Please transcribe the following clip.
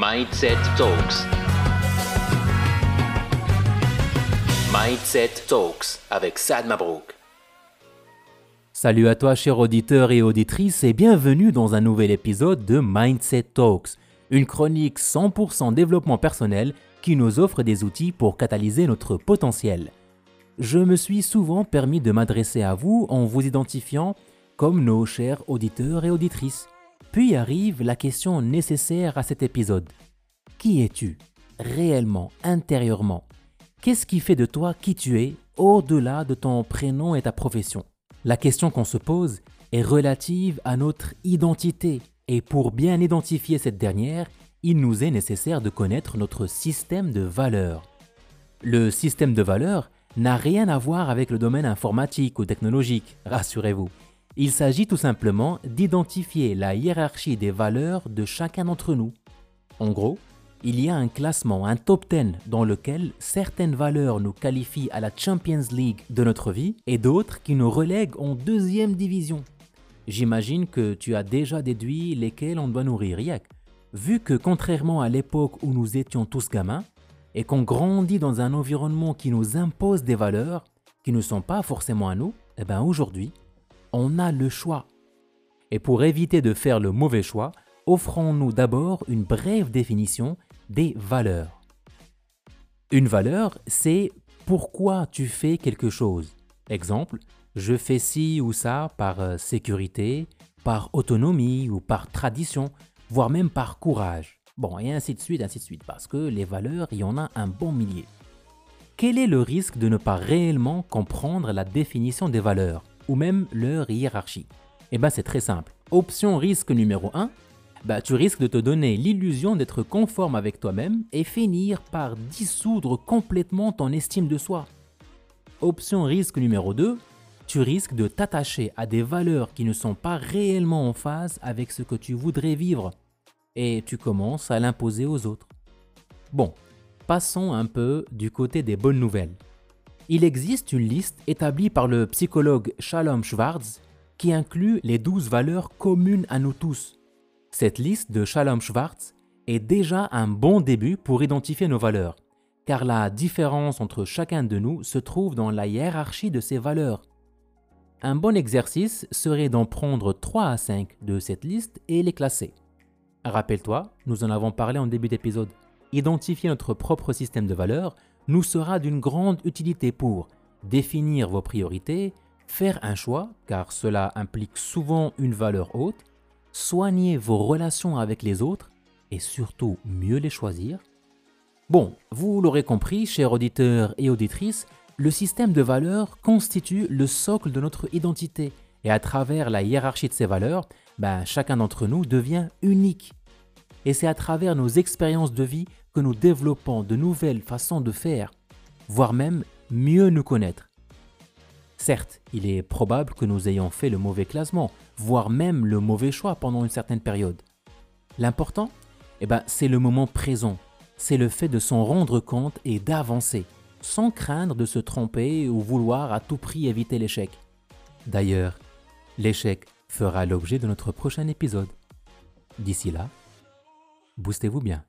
Mindset Talks. Mindset Talks avec Sad Mabrouk. Salut à toi, chers auditeurs et auditrices, et bienvenue dans un nouvel épisode de Mindset Talks, une chronique 100% développement personnel qui nous offre des outils pour catalyser notre potentiel. Je me suis souvent permis de m'adresser à vous en vous identifiant comme nos chers auditeurs et auditrices. Puis arrive la question nécessaire à cet épisode. Qui es-tu réellement, intérieurement? Qu'est-ce qui fait de toi qui tu es au-delà de ton prénom et ta profession? La question qu'on se pose est relative à notre identité et pour bien identifier cette dernière, il nous est nécessaire de connaître notre système de valeurs. Le système de valeurs n'a rien à voir avec le domaine informatique ou technologique, rassurez-vous. Il s'agit tout simplement d'identifier la hiérarchie des valeurs de chacun d'entre nous. En gros, il y a un classement, un top 10 dans lequel certaines valeurs nous qualifient à la Champions League de notre vie et d'autres qui nous relèguent en deuxième division. J'imagine que tu as déjà déduit lesquelles on doit nourrir, Yak. Vu que contrairement à l'époque où nous étions tous gamins, et qu'on grandit dans un environnement qui nous impose des valeurs qui ne sont pas forcément à nous, eh bien aujourd'hui, on a le choix. Et pour éviter de faire le mauvais choix, offrons-nous d'abord une brève définition des valeurs. Une valeur, c'est pourquoi tu fais quelque chose. Exemple, je fais ci ou ça par euh, sécurité, par autonomie ou par tradition, voire même par courage. Bon, et ainsi de suite, ainsi de suite, parce que les valeurs, il y en a un bon millier. Quel est le risque de ne pas réellement comprendre la définition des valeurs? Ou même leur hiérarchie Eh bien c'est très simple. Option risque numéro 1, bah, tu risques de te donner l'illusion d'être conforme avec toi-même et finir par dissoudre complètement ton estime de soi. Option risque numéro 2, tu risques de t'attacher à des valeurs qui ne sont pas réellement en phase avec ce que tu voudrais vivre et tu commences à l'imposer aux autres. Bon, passons un peu du côté des bonnes nouvelles il existe une liste établie par le psychologue Shalom Schwartz qui inclut les 12 valeurs communes à nous tous. Cette liste de Shalom Schwartz est déjà un bon début pour identifier nos valeurs, car la différence entre chacun de nous se trouve dans la hiérarchie de ces valeurs. Un bon exercice serait d'en prendre 3 à 5 de cette liste et les classer. Rappelle-toi, nous en avons parlé en début d'épisode. Identifier notre propre système de valeurs nous sera d'une grande utilité pour définir vos priorités, faire un choix, car cela implique souvent une valeur haute, soigner vos relations avec les autres et surtout mieux les choisir. Bon, vous l'aurez compris, chers auditeurs et auditrices, le système de valeurs constitue le socle de notre identité et à travers la hiérarchie de ces valeurs, ben, chacun d'entre nous devient unique. Et c'est à travers nos expériences de vie que nous développons de nouvelles façons de faire, voire même mieux nous connaître. Certes, il est probable que nous ayons fait le mauvais classement, voire même le mauvais choix pendant une certaine période. L'important, eh ben, c'est le moment présent. C'est le fait de s'en rendre compte et d'avancer, sans craindre de se tromper ou vouloir à tout prix éviter l'échec. D'ailleurs, l'échec fera l'objet de notre prochain épisode. D'ici là, boostez-vous bien.